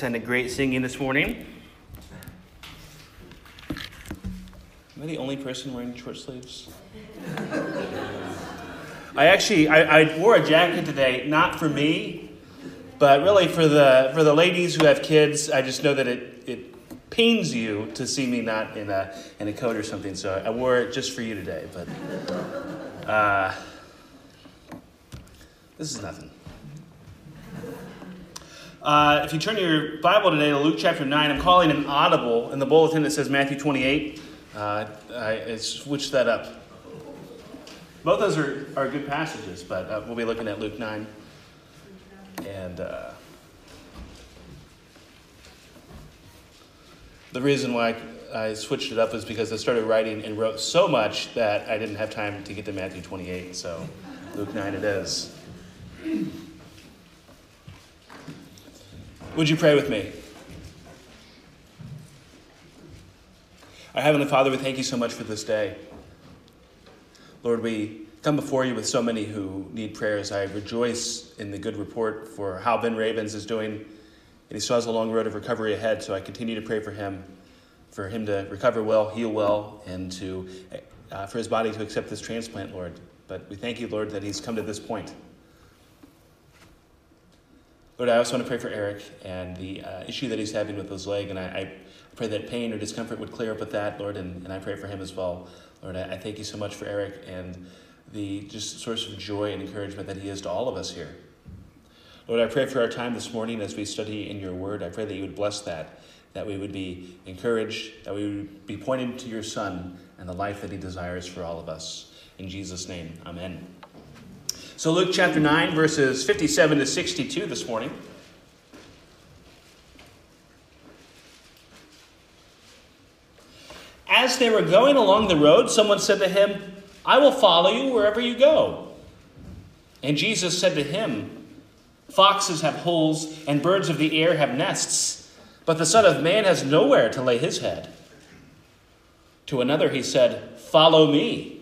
and a great singing this morning. Am I the only person wearing short sleeves? I actually I, I, wore a jacket today, not for me, but really for the for the ladies who have kids. I just know that it it pains you to see me not in a in a coat or something, so I wore it just for you today. But uh, this is nothing. Uh, if you turn your Bible today to Luke chapter 9, I'm calling an audible. In the bulletin, that says Matthew 28. Uh, I, switched that up. Both those are, are good passages, but uh, we'll be looking at Luke 9. And uh, the reason why I switched it up is because I started writing and wrote so much that I didn't have time to get to Matthew 28. So Luke 9 it is. Would you pray with me? Our Heavenly Father, we thank you so much for this day. Lord, we come before you with so many who need prayers. I rejoice in the good report for how Ben Ravens is doing, and he still has a long road of recovery ahead, so I continue to pray for him, for him to recover well, heal well, and to, uh, for his body to accept this transplant, Lord. But we thank you, Lord, that he's come to this point. Lord, I also want to pray for Eric and the uh, issue that he's having with his leg, and I, I, pray that pain or discomfort would clear up with that, Lord, and, and I pray for him as well. Lord, I, I thank you so much for Eric and the just source of joy and encouragement that he is to all of us here. Lord, I pray for our time this morning as we study in your word. I pray that you would bless that, that we would be encouraged, that we would be pointed to your Son and the life that he desires for all of us. In Jesus' name, amen. So, Luke chapter 9, verses 57 to 62 this morning. As they were going along the road, someone said to him, I will follow you wherever you go. And Jesus said to him, Foxes have holes, and birds of the air have nests, but the Son of Man has nowhere to lay his head. To another he said, Follow me.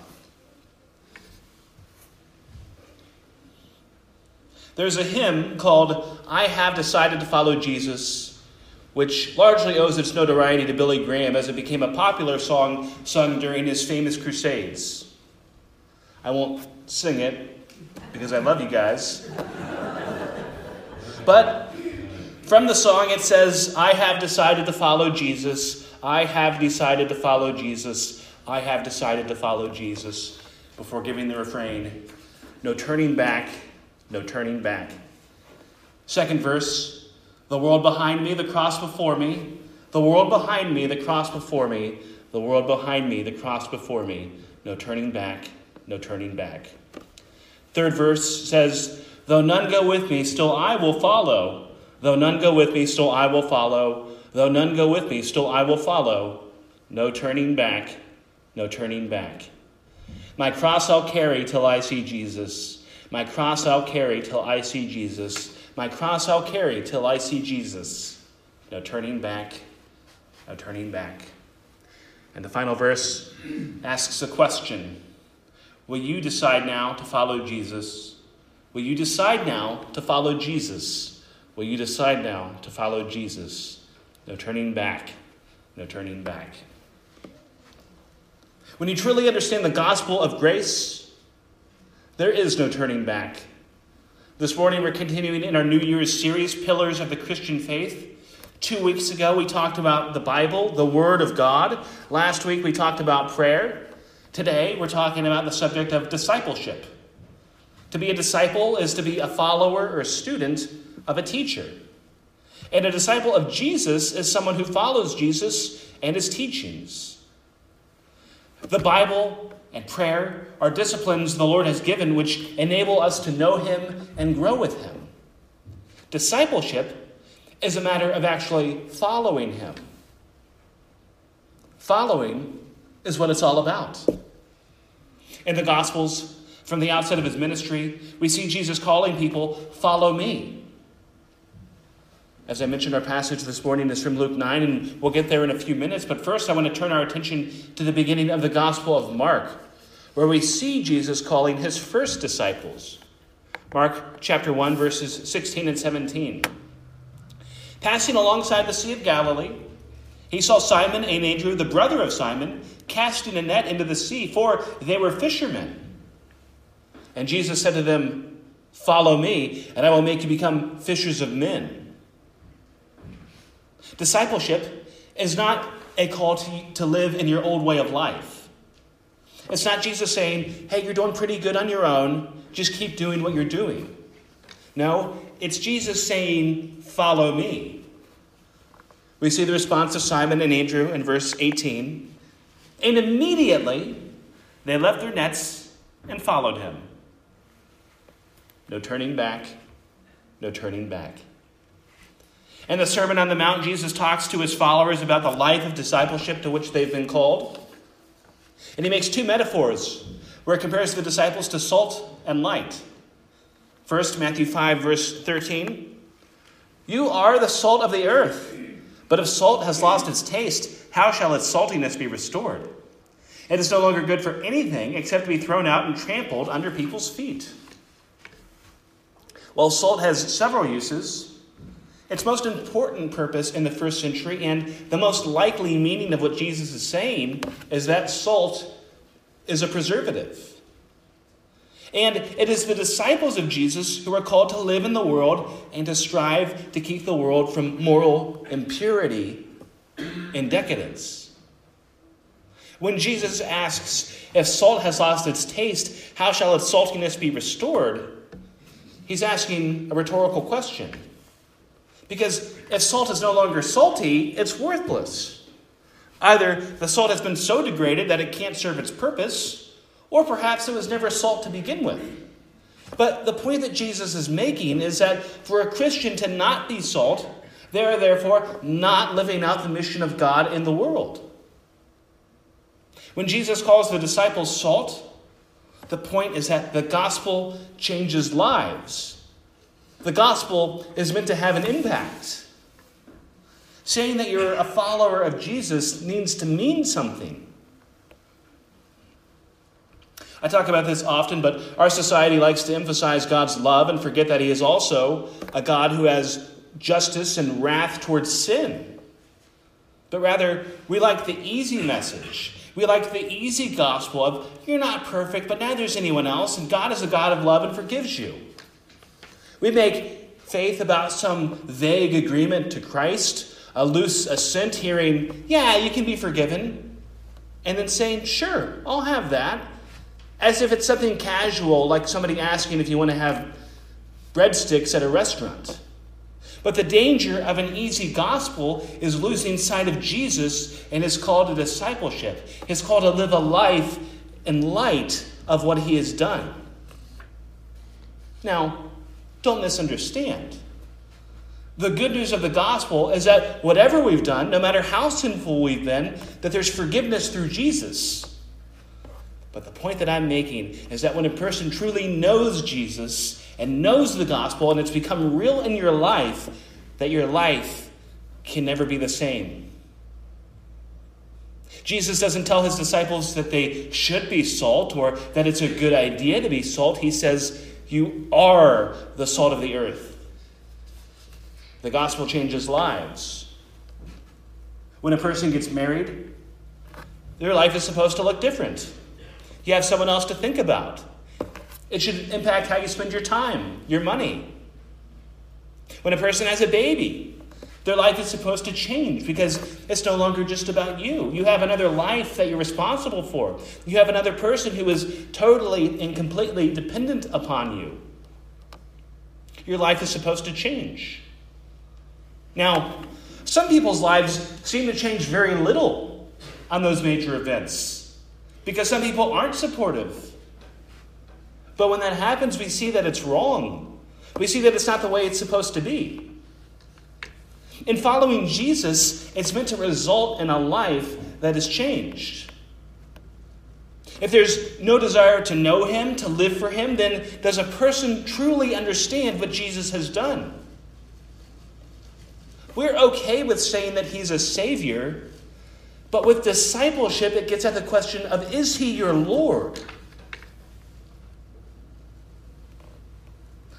There's a hymn called I Have Decided to Follow Jesus, which largely owes its notoriety to Billy Graham as it became a popular song sung during his famous crusades. I won't sing it because I love you guys. but from the song, it says, I have decided to follow Jesus. I have decided to follow Jesus. I have decided to follow Jesus. Before giving the refrain, no turning back no turning back. Second verse the world behind me, the cross before me, the world behind me, the cross before me, the world behind me, the cross before me, no turning back, no turning back. Third verse says, Though none go with me, still I will follow. Though none go with me, still I will follow. Though none go with me, still I will follow. No turning back, no turning back. My cross I'll carry till I see Jesus. My cross I'll carry till I see Jesus. My cross I'll carry till I see Jesus. No turning back, no turning back. And the final verse asks a question Will you decide now to follow Jesus? Will you decide now to follow Jesus? Will you decide now to follow Jesus? No turning back, no turning back. When you truly understand the gospel of grace, there is no turning back. This morning, we're continuing in our New Year's series, Pillars of the Christian Faith. Two weeks ago, we talked about the Bible, the Word of God. Last week, we talked about prayer. Today, we're talking about the subject of discipleship. To be a disciple is to be a follower or a student of a teacher. And a disciple of Jesus is someone who follows Jesus and his teachings. The Bible and prayer are disciplines the Lord has given which enable us to know Him and grow with Him. Discipleship is a matter of actually following him. Following is what it's all about. In the Gospels, from the outset of his ministry, we see Jesus calling people, Follow me. As I mentioned, our passage this morning is from Luke 9, and we'll get there in a few minutes. But first, I want to turn our attention to the beginning of the Gospel of Mark, where we see Jesus calling his first disciples. Mark chapter 1, verses 16 and 17. Passing alongside the Sea of Galilee, he saw Simon and Andrew, the brother of Simon, casting a net into the sea, for they were fishermen. And Jesus said to them, Follow me, and I will make you become fishers of men. Discipleship is not a call to, to live in your old way of life. It's not Jesus saying, Hey, you're doing pretty good on your own, just keep doing what you're doing. No, it's Jesus saying, Follow me. We see the response of Simon and Andrew in verse 18. And immediately they left their nets and followed him. No turning back, no turning back. In the Sermon on the Mount, Jesus talks to his followers about the life of discipleship to which they've been called. And he makes two metaphors where he compares the disciples to salt and light. First, Matthew 5, verse 13. You are the salt of the earth, but if salt has lost its taste, how shall its saltiness be restored? It is no longer good for anything except to be thrown out and trampled under people's feet. While salt has several uses, its most important purpose in the first century and the most likely meaning of what Jesus is saying is that salt is a preservative. And it is the disciples of Jesus who are called to live in the world and to strive to keep the world from moral impurity and decadence. When Jesus asks, if salt has lost its taste, how shall its saltiness be restored? He's asking a rhetorical question. Because if salt is no longer salty, it's worthless. Either the salt has been so degraded that it can't serve its purpose, or perhaps it was never salt to begin with. But the point that Jesus is making is that for a Christian to not be salt, they are therefore not living out the mission of God in the world. When Jesus calls the disciples salt, the point is that the gospel changes lives. The gospel is meant to have an impact. Saying that you're a follower of Jesus needs to mean something. I talk about this often, but our society likes to emphasize God's love and forget that He is also a God who has justice and wrath towards sin. But rather, we like the easy message. We like the easy gospel of you're not perfect, but neither is anyone else, and God is a God of love and forgives you. We make faith about some vague agreement to Christ, a loose assent, hearing, yeah, you can be forgiven, and then saying, sure, I'll have that as if it's something casual, like somebody asking if you want to have breadsticks at a restaurant. But the danger of an easy gospel is losing sight of Jesus and his call to discipleship, his call to live a life in light of what he has done. Now, don't misunderstand. The good news of the gospel is that whatever we've done, no matter how sinful we've been, that there's forgiveness through Jesus. But the point that I'm making is that when a person truly knows Jesus and knows the gospel and it's become real in your life, that your life can never be the same. Jesus doesn't tell his disciples that they should be salt or that it's a good idea to be salt. He says, You are the salt of the earth. The gospel changes lives. When a person gets married, their life is supposed to look different. You have someone else to think about. It should impact how you spend your time, your money. When a person has a baby, their life is supposed to change because it's no longer just about you. You have another life that you're responsible for. You have another person who is totally and completely dependent upon you. Your life is supposed to change. Now, some people's lives seem to change very little on those major events because some people aren't supportive. But when that happens, we see that it's wrong. We see that it's not the way it's supposed to be. In following Jesus, it's meant to result in a life that is changed. If there's no desire to know him, to live for him, then does a person truly understand what Jesus has done? We're okay with saying that he's a savior, but with discipleship, it gets at the question of is he your Lord?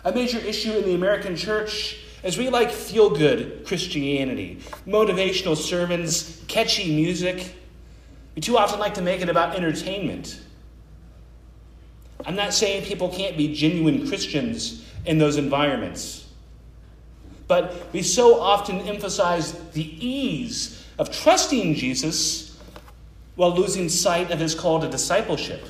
A major issue in the American church is we like feel good Christianity, motivational sermons, catchy music. We too often like to make it about entertainment. I'm not saying people can't be genuine Christians in those environments. But we so often emphasize the ease of trusting Jesus while losing sight of his call to discipleship.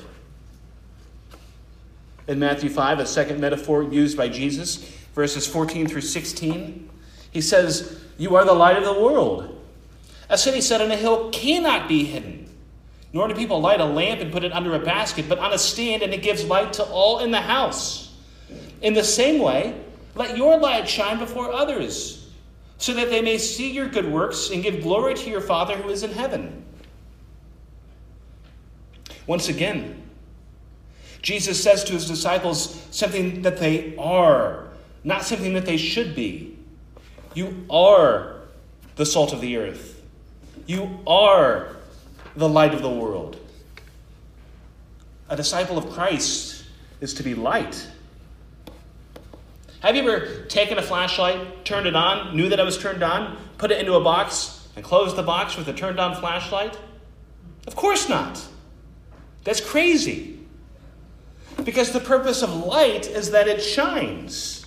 In Matthew 5, a second metaphor used by Jesus, verses 14 through 16, he says, You are the light of the world. A city set on a hill cannot be hidden. Nor do people light a lamp and put it under a basket, but on a stand, and it gives light to all in the house. In the same way, let your light shine before others, so that they may see your good works and give glory to your Father who is in heaven. Once again, Jesus says to his disciples something that they are, not something that they should be. You are the salt of the earth. You are the light of the world. A disciple of Christ is to be light. Have you ever taken a flashlight, turned it on, knew that it was turned on, put it into a box, and closed the box with a turned on flashlight? Of course not. That's crazy. Because the purpose of light is that it shines.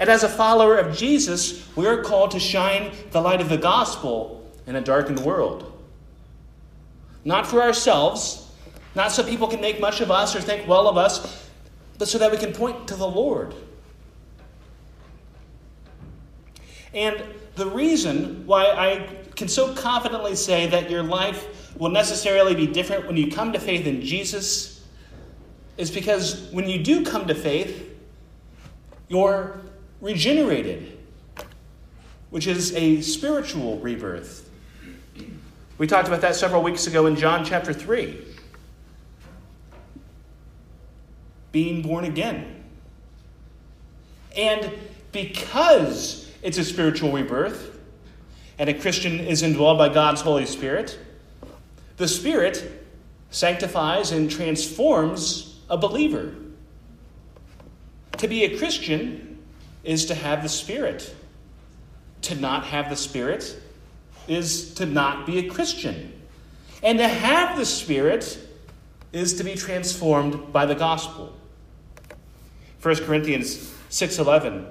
And as a follower of Jesus, we are called to shine the light of the gospel in a darkened world. Not for ourselves, not so people can make much of us or think well of us, but so that we can point to the Lord. And the reason why I can so confidently say that your life will necessarily be different when you come to faith in Jesus is because when you do come to faith, you're regenerated, which is a spiritual rebirth. We talked about that several weeks ago in John chapter 3. Being born again. And because it's a spiritual rebirth, and a Christian is indwelled by God's Holy Spirit, the Spirit sanctifies and transforms a believer. To be a Christian is to have the Spirit. To not have the Spirit is to not be a Christian. And to have the Spirit is to be transformed by the gospel. 1 Corinthians 6:11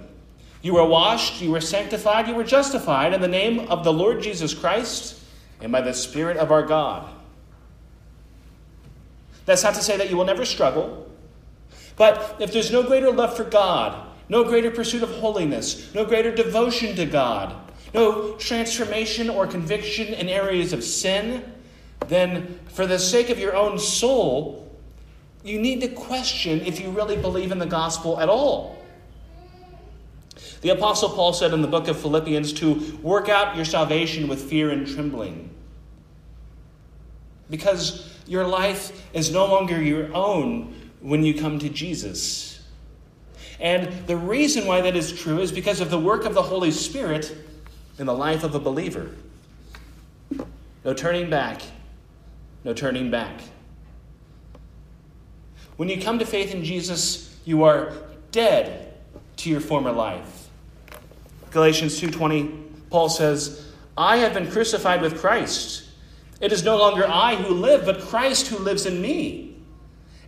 You were washed, you were sanctified, you were justified in the name of the Lord Jesus Christ and by the Spirit of our God. That's not to say that you will never struggle, but if there's no greater love for God, no greater pursuit of holiness, no greater devotion to God, no transformation or conviction in areas of sin, then for the sake of your own soul, you need to question if you really believe in the gospel at all. The Apostle Paul said in the book of Philippians to work out your salvation with fear and trembling. Because your life is no longer your own when you come to Jesus. And the reason why that is true is because of the work of the Holy Spirit in the life of a believer. No turning back. No turning back. When you come to faith in Jesus, you are dead to your former life. Galatians 2:20 Paul says, "I have been crucified with Christ. It is no longer I who live, but Christ who lives in me.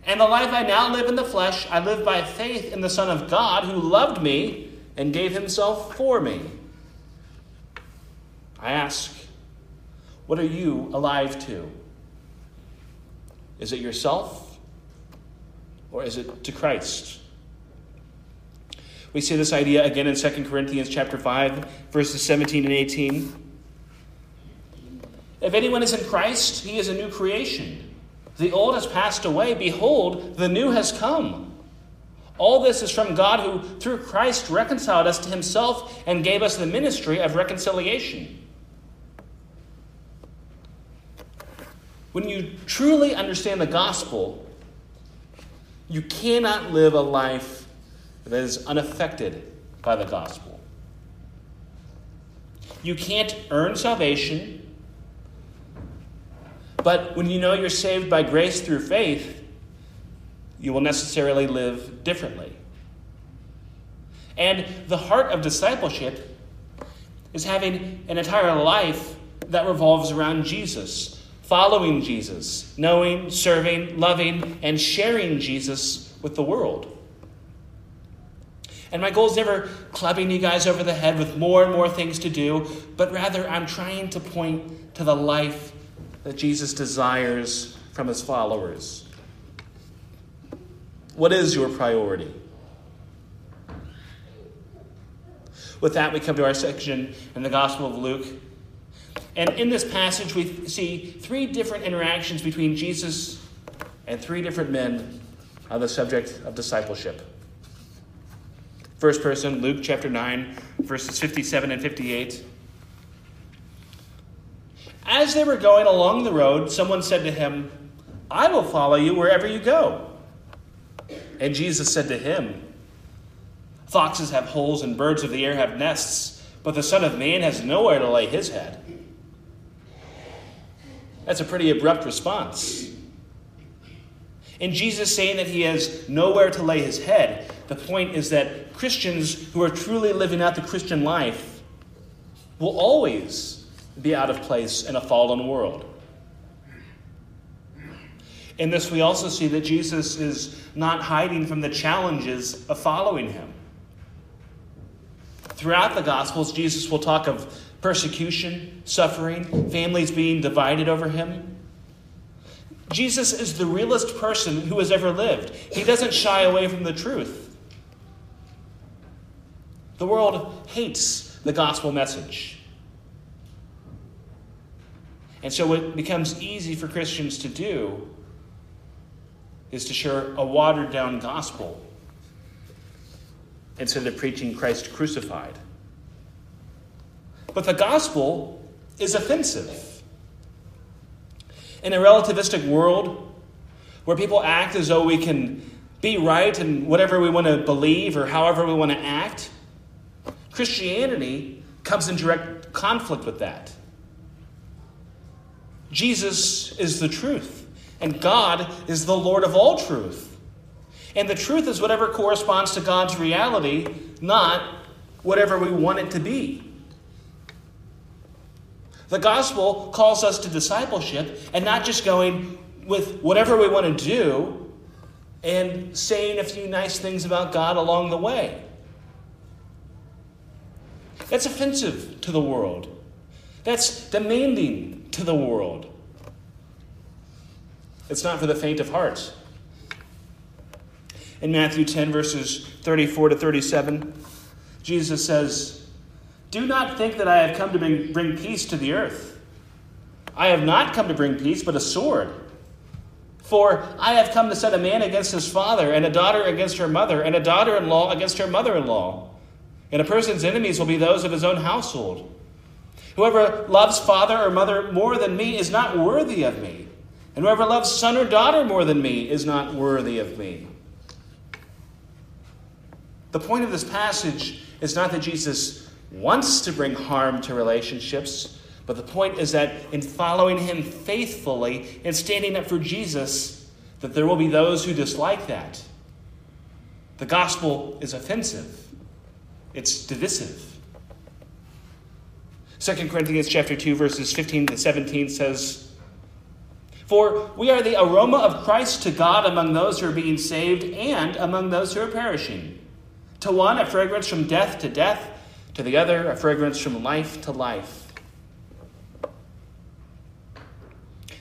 And the life I now live in the flesh, I live by faith in the Son of God who loved me and gave himself for me." I ask, what are you alive to? Is it yourself or is it to Christ? We see this idea again in 2 Corinthians chapter 5 verses 17 and 18. If anyone is in Christ, he is a new creation. The old has passed away, behold, the new has come. All this is from God who, through Christ, reconciled us to himself and gave us the ministry of reconciliation. When you truly understand the gospel, you cannot live a life that is unaffected by the gospel. You can't earn salvation, but when you know you're saved by grace through faith, you will necessarily live differently. And the heart of discipleship is having an entire life that revolves around Jesus, following Jesus, knowing, serving, loving, and sharing Jesus with the world. And my goal is never clubbing you guys over the head with more and more things to do, but rather I'm trying to point to the life that Jesus desires from his followers. What is your priority? With that, we come to our section in the Gospel of Luke. And in this passage, we see three different interactions between Jesus and three different men on the subject of discipleship. First person, Luke chapter 9, verses 57 and 58. As they were going along the road, someone said to him, I will follow you wherever you go. And Jesus said to him, Foxes have holes and birds of the air have nests, but the Son of Man has nowhere to lay his head. That's a pretty abrupt response. And Jesus saying that he has nowhere to lay his head, the point is that Christians who are truly living out the Christian life will always be out of place in a fallen world. In this, we also see that Jesus is not hiding from the challenges of following him. Throughout the Gospels, Jesus will talk of persecution, suffering, families being divided over him. Jesus is the realest person who has ever lived. He doesn't shy away from the truth. The world hates the gospel message. And so, what becomes easy for Christians to do is to share a watered down gospel instead of preaching Christ crucified. But the gospel is offensive. In a relativistic world where people act as though we can be right in whatever we want to believe or however we want to act, Christianity comes in direct conflict with that. Jesus is the truth, and God is the Lord of all truth. And the truth is whatever corresponds to God's reality, not whatever we want it to be. The gospel calls us to discipleship and not just going with whatever we want to do and saying a few nice things about God along the way. That's offensive to the world. That's demanding to the world. It's not for the faint of heart. In Matthew 10, verses 34 to 37, Jesus says, Do not think that I have come to bring, peace to the earth. I have not come to bring peace, but a sword. For I have come to set a man against his father, and a daughter against her mother, and a daughter in law against her mother in law. And a person's enemies will be those of his own household. Whoever loves father or mother more than me is not worthy of me. And whoever loves son or daughter more than me is not worthy of me. The point of this passage is not that Jesus wants to bring harm to relationships, but the point is that in following him faithfully and standing up for Jesus, that there will be those who dislike that. The gospel is offensive. It's divisive. 2 Corinthians chapter 2 verses 15 to 17 says, "For we are the aroma of Christ to God among those who are being saved and among those who are perishing. To one a fragrance from death to death, to the other a fragrance from life to life."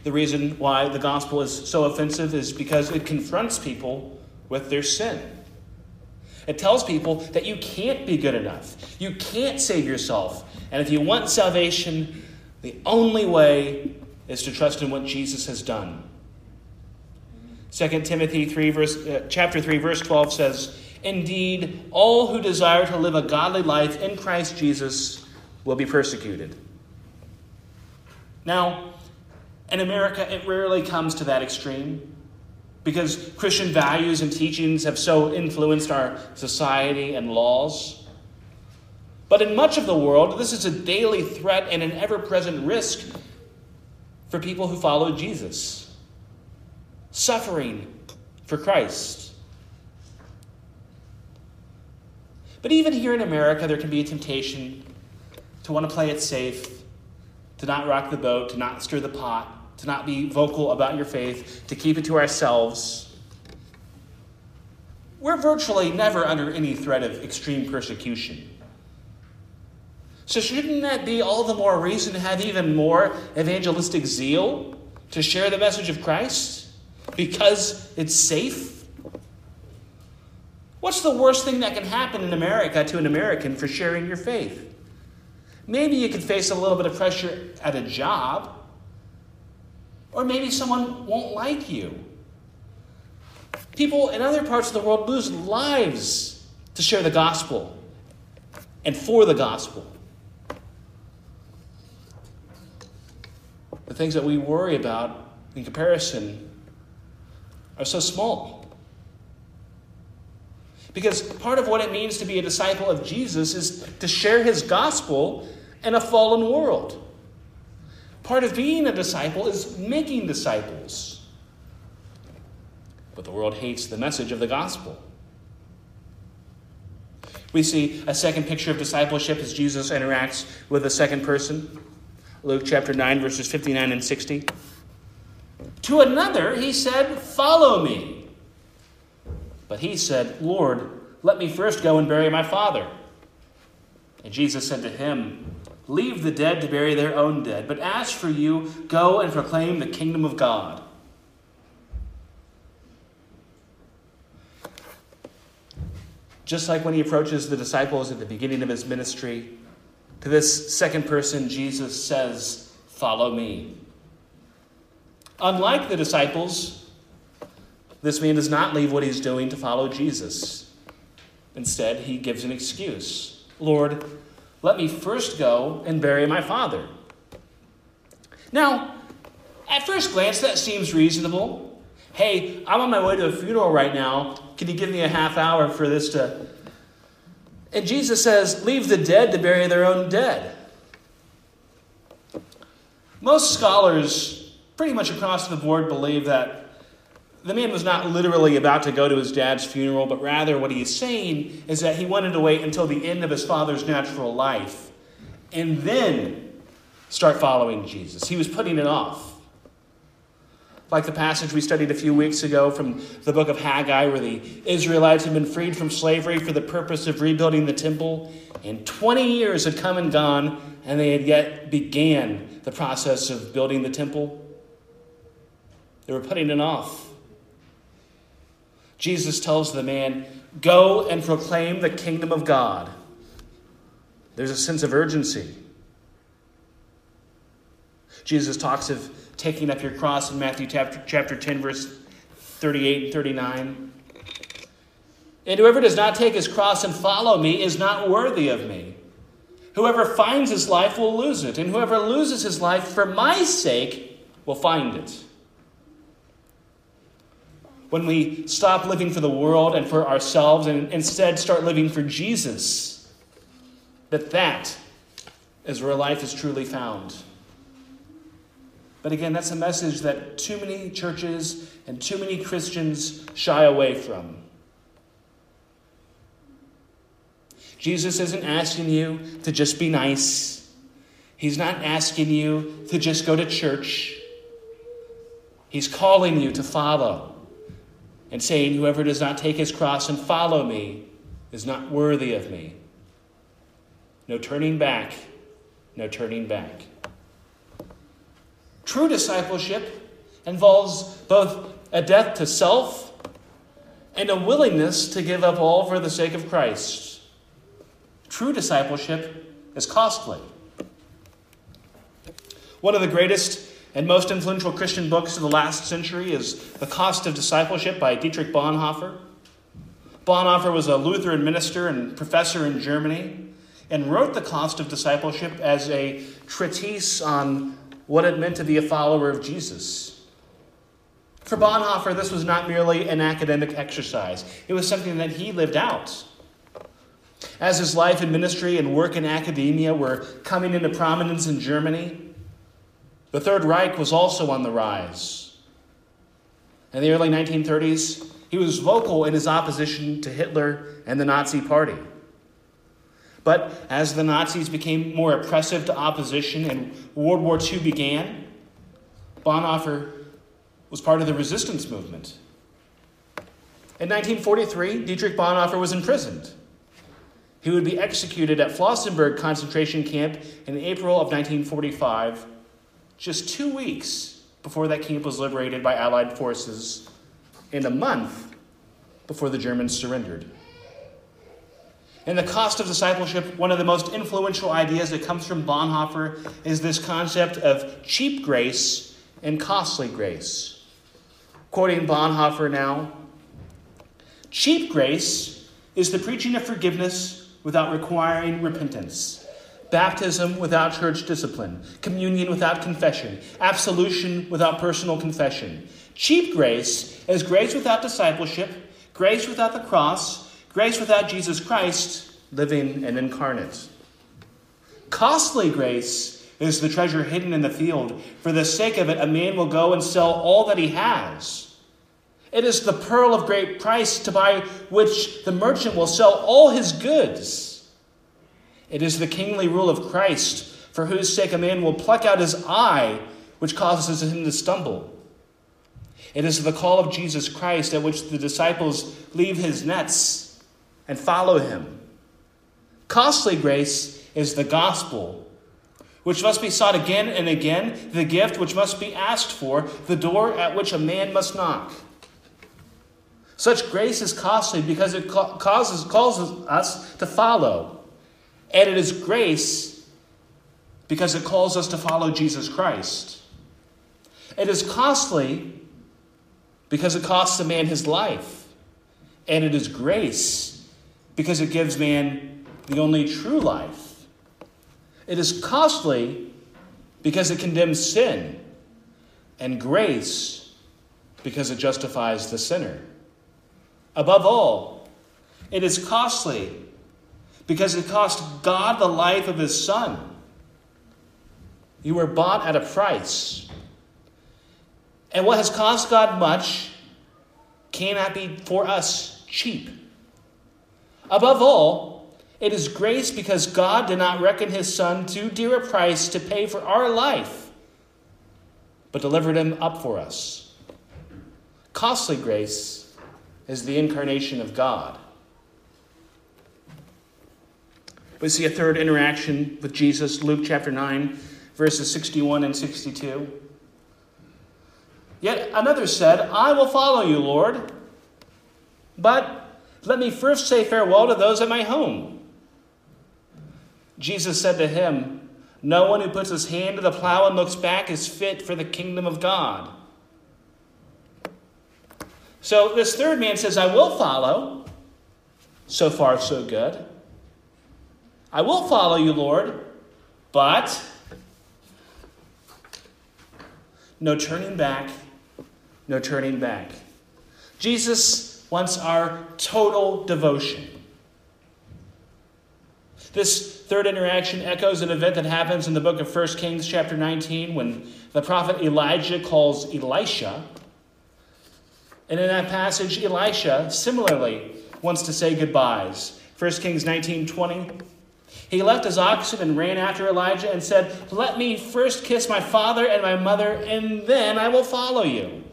The reason why the gospel is so offensive is because it confronts people with their sin. It tells people that you can't be good enough. You can't save yourself. And if you want salvation, the only way is to trust in what Jesus has done. 2 Timothy 3 verse, uh, chapter 3 verse 12 says, "Indeed, all who desire to live a godly life in Christ Jesus will be persecuted." Now, in America, it rarely comes to that extreme because Christian values and teachings have so influenced our society and laws. But in much of the world, this is a daily threat and an ever present risk for people who follow Jesus. Suffering for Christ. But even here in America, there can be a temptation to want to play it safe, to not rock the boat, to not stir the pot to not be vocal about your faith, to keep it to ourselves. We're virtually never under any threat of extreme persecution. So, shouldn't that be all the more reason to have even more evangelistic zeal to share the message of Christ? Because it's safe? What's the worst thing that can happen in America to an American for sharing your faith? Maybe you could face a little bit of pressure at a job. Or maybe someone won't like you. People in other parts of the world lose lives to share the gospel and for the gospel. The things that we worry about in comparison are so small. Because part of what it means to be a disciple of Jesus is to share his gospel in a fallen world. Part of being a disciple is making disciples. But the world hates the message of the gospel. We see a second picture of discipleship as Jesus interacts with a second person. Luke chapter 9, verses 59 and 60. To another, he said, Follow me. But he said, Lord, let me first go and bury my father. And Jesus said to him, Leave the dead to bury their own dead. But as for you, go and proclaim the kingdom of God. Just like when he approaches the disciples at the beginning of his ministry, to this second person, Jesus says, Follow me. Unlike the disciples, this man does not leave what he's doing to follow Jesus. Instead, he gives an excuse Lord, let me first go and bury my father. Now, at first glance, that seems reasonable. Hey, I'm on my way to a funeral right now. Can you give me a half hour for this to. And Jesus says, Leave the dead to bury their own dead. Most scholars, pretty much across the board, believe that the man was not literally about to go to his dad's funeral, but rather what he is saying is that he wanted to wait until the end of his father's natural life and then start following Jesus. He was putting it off. Like the passage we studied a few weeks ago from the book of Haggai, where the Israelites had been freed from slavery for the purpose of rebuilding the temple, and 20 years had come and gone, and they had yet began the process of building the temple. They were putting it off. Jesus tells the man, Go and proclaim the kingdom of God. There's a sense of urgency. Jesus talks of taking up your cross in Matthew chapter, chapter 10, verse 38 and 39. And whoever does not take his cross and follow me is not worthy of me. Whoever finds his life will lose it, and whoever loses his life for my sake will find it when we stop living for the world and for ourselves and instead start living for Jesus, that that is where life is truly found. But again, that's a message that too many churches and too many Christians shy away from. Jesus isn't asking you to just be nice. He's not asking you to just go to church. He's calling you to follow and saying, Whoever does not take his cross and follow me is not worthy of me. No turning back, no turning back. True discipleship involves both a death to self and a willingness to give up all for the sake of Christ. True discipleship is costly. One of the greatest and most influential Christian books of the last century is The Cost of Discipleship by Dietrich Bonhoeffer. Bonhoeffer was a Lutheran minister and professor in Germany and wrote The Cost of Discipleship as a treatise on what it meant to be a follower of Jesus. For Bonhoeffer, this was not merely an academic exercise, it was something that he lived out. As his life and ministry and work in academia were coming into prominence in Germany, the Third Reich was also on the rise. In the early 1930s, he was vocal in his opposition to Hitler and the Nazi Party. But as the Nazis became more oppressive to opposition and World War II began, Bonhoeffer was part of the resistance movement. In 1943, Dietrich Bonhoeffer was imprisoned. He would be executed at Flossenburg concentration camp in April of 1945 just two weeks before that camp was liberated by Allied forces, and a month before the Germans surrendered. In the cost of discipleship, one of the most influential ideas that comes from Bonhoeffer is this concept of cheap grace and costly grace. Quoting Bonhoeffer now cheap grace is the preaching of forgiveness without requiring repentance baptism without church discipline, communion without confession, absolution without personal confession. Cheap grace is grace without discipleship, grace without the cross, grace without Jesus Christ living and incarnate. Costly grace is the treasure hidden in the field. For the sake of it, a man will go and sell all that he has. It is the pearl of great price to buy which the merchant will sell all his goods. It is the kingly rule of Christ, for whose sake a man will pluck out his eye, which causes him to stumble. It is the call of Jesus Christ at which the disciples leave his nets and follow him. Costly grace is the gospel, which must be sought again and again, the gift which must be asked for, the door at which a man must knock. Such grace is costly because it causes, calls us to follow. And it is grace because it calls us to follow Jesus Christ. It is costly because it costs a man his life. And it is grace because it gives man the only true life. It is costly because it condemns sin. And grace because it justifies the sinner. Above all, it is costly because it cost God the life of his son. You were bought at a price. And what has cost God much cannot be for us cheap. Above all, it is grace because God did not reckon his son too dear a price to pay for our life, but delivered him up for us. Costly grace is the incarnation of God. We see a third interaction with Jesus, Luke chapter 9, verses 61 and 62. Yet another said, I will follow you, Lord, but let me first say farewell to those at my home. Jesus said to him, No one who puts his hand to the plow and looks back is fit for the kingdom of God. So this third man says, I will follow. So far, so good. I will follow you, Lord, but no turning back, no turning back. Jesus wants our total devotion. This third interaction echoes an event that happens in the book of 1 Kings, chapter 19, when the prophet Elijah calls Elisha. And in that passage, Elisha similarly wants to say goodbyes. 1 Kings 19 20. He left his oxen and ran after Elijah and said, Let me first kiss my father and my mother, and then I will follow you.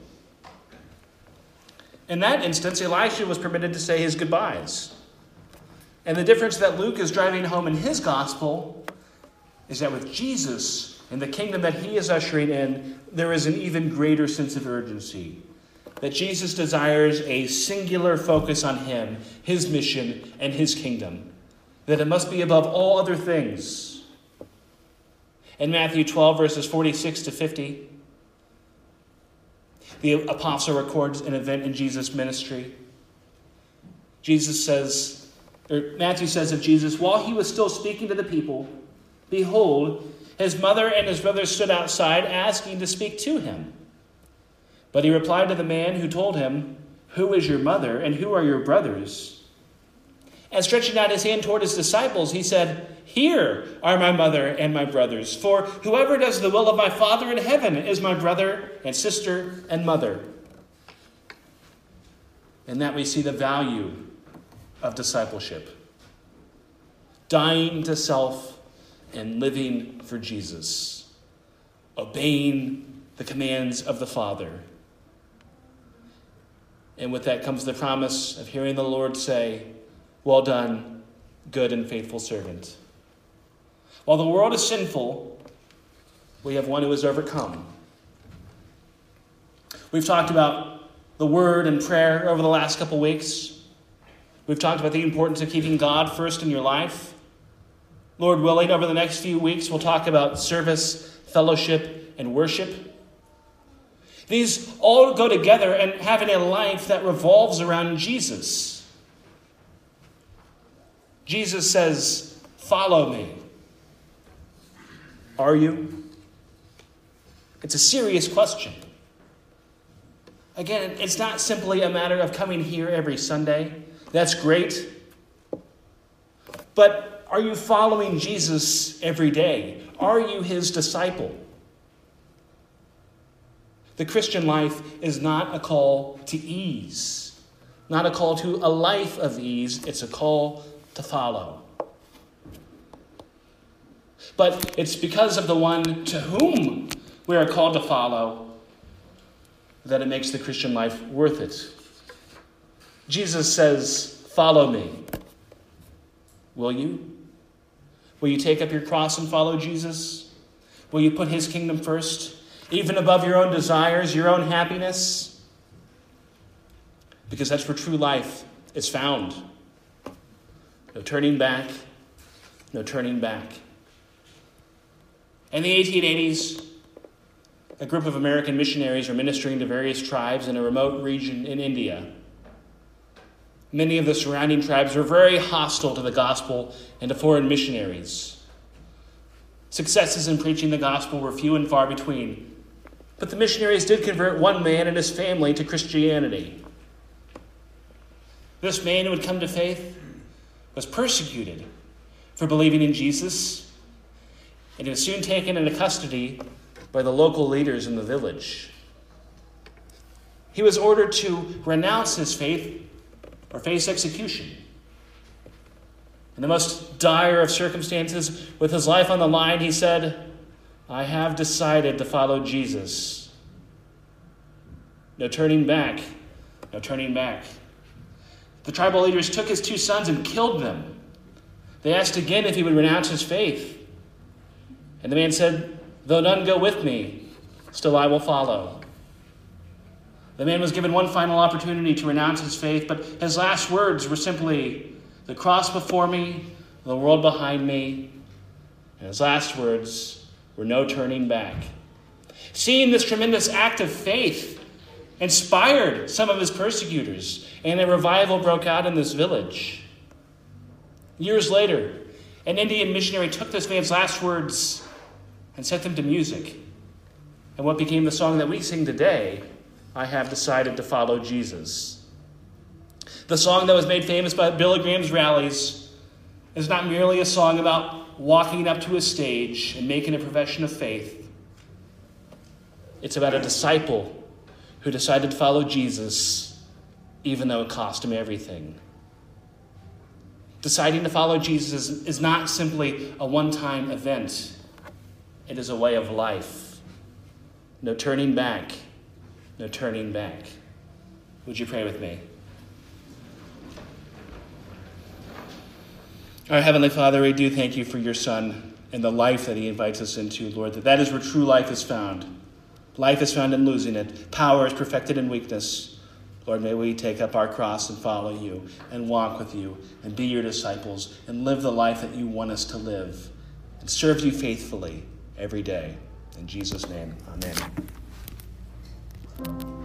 In that instance, Elisha was permitted to say his goodbyes. And the difference that Luke is driving home in his gospel is that with Jesus and the kingdom that he is ushering in, there is an even greater sense of urgency. That Jesus desires a singular focus on him, his mission, and his kingdom that it must be above all other things. In Matthew 12, verses 46 to 50, the apostle records an event in Jesus' ministry. Jesus says, or Matthew says of Jesus, while he was still speaking to the people, behold, his mother and his brothers stood outside asking to speak to him. But he replied to the man who told him, Who is your mother and who are your brothers? And stretching out his hand toward his disciples, he said, Here are my mother and my brothers. For whoever does the will of my Father in heaven is my brother and sister and mother. And that we see the value of discipleship dying to self and living for Jesus, obeying the commands of the Father. And with that comes the promise of hearing the Lord say, Well done, good and faithful servant. While the world is sinful, we have one who has overcome. We've talked about the word and prayer over the last couple weeks. We've talked about the importance of keeping God first in your life. Lord willing, over the next few weeks, we'll talk about service, fellowship, and worship. These all go together and having a life that revolves around Jesus. Jesus says, Follow me. Are you? It's a serious question. Again, it's not simply a matter of coming here every Sunday that's great. But are you following Jesus every day? Are you his disciple? The Christian life is not a call to ease, not a call to a life of ease, it's a call to follow. But it's because of the one to whom we are called to follow that it makes the Christian life worth it. Jesus says, Follow me. Will you? Will you take up your cross and follow Jesus? Will you put his kingdom first, even above your own desires, your own happiness? Because that's where true life is found. No turning back, no turning back. In the 1880s, a group of American missionaries were ministering to various tribes in a remote region in India. Many of the surrounding tribes were very hostile to the gospel and to foreign missionaries. Successes in preaching the gospel were few and far between, but the missionaries did convert one man and his family to Christianity. This man who had come to faith was persecuted for believing in Jesus, and he was soon taken into custody by the local leaders in the village. He was ordered to renounce his faith or face execution. In the most dire of circumstances, with his life on the line, he said, I have decided to follow Jesus. No turning back, no turning back. The tribal leaders took his two sons and killed them. They asked again if he would renounce his faith. And the man said, Though none go with me, still I will follow. The man was given one final opportunity to renounce his faith, but his last words were simply, The cross before me, the world behind me. And his last words were, No turning back. Seeing this tremendous act of faith inspired some of his persecutors, and a revival broke out in this village. Years later, an Indian missionary took this man's last words and set them to music. And what became the song that we sing today I have decided to follow Jesus. The song that was made famous by Billy Graham's rallies is not merely a song about walking up to a stage and making a profession of faith. It's about a disciple who decided to follow Jesus even though it cost him everything. Deciding to follow Jesus is not simply a one time event, it is a way of life. No turning back no turning back. Would you pray with me? Our Heavenly Father, we do thank you for your Son and the life that he invites us into, Lord, that that is where true life is found. Life is found in losing it. Power is perfected in weakness. Lord, may we take up our cross and follow you and walk with you and be your disciples and live the life that you want us to live and serve you faithfully every day. In Jesus' name, amen.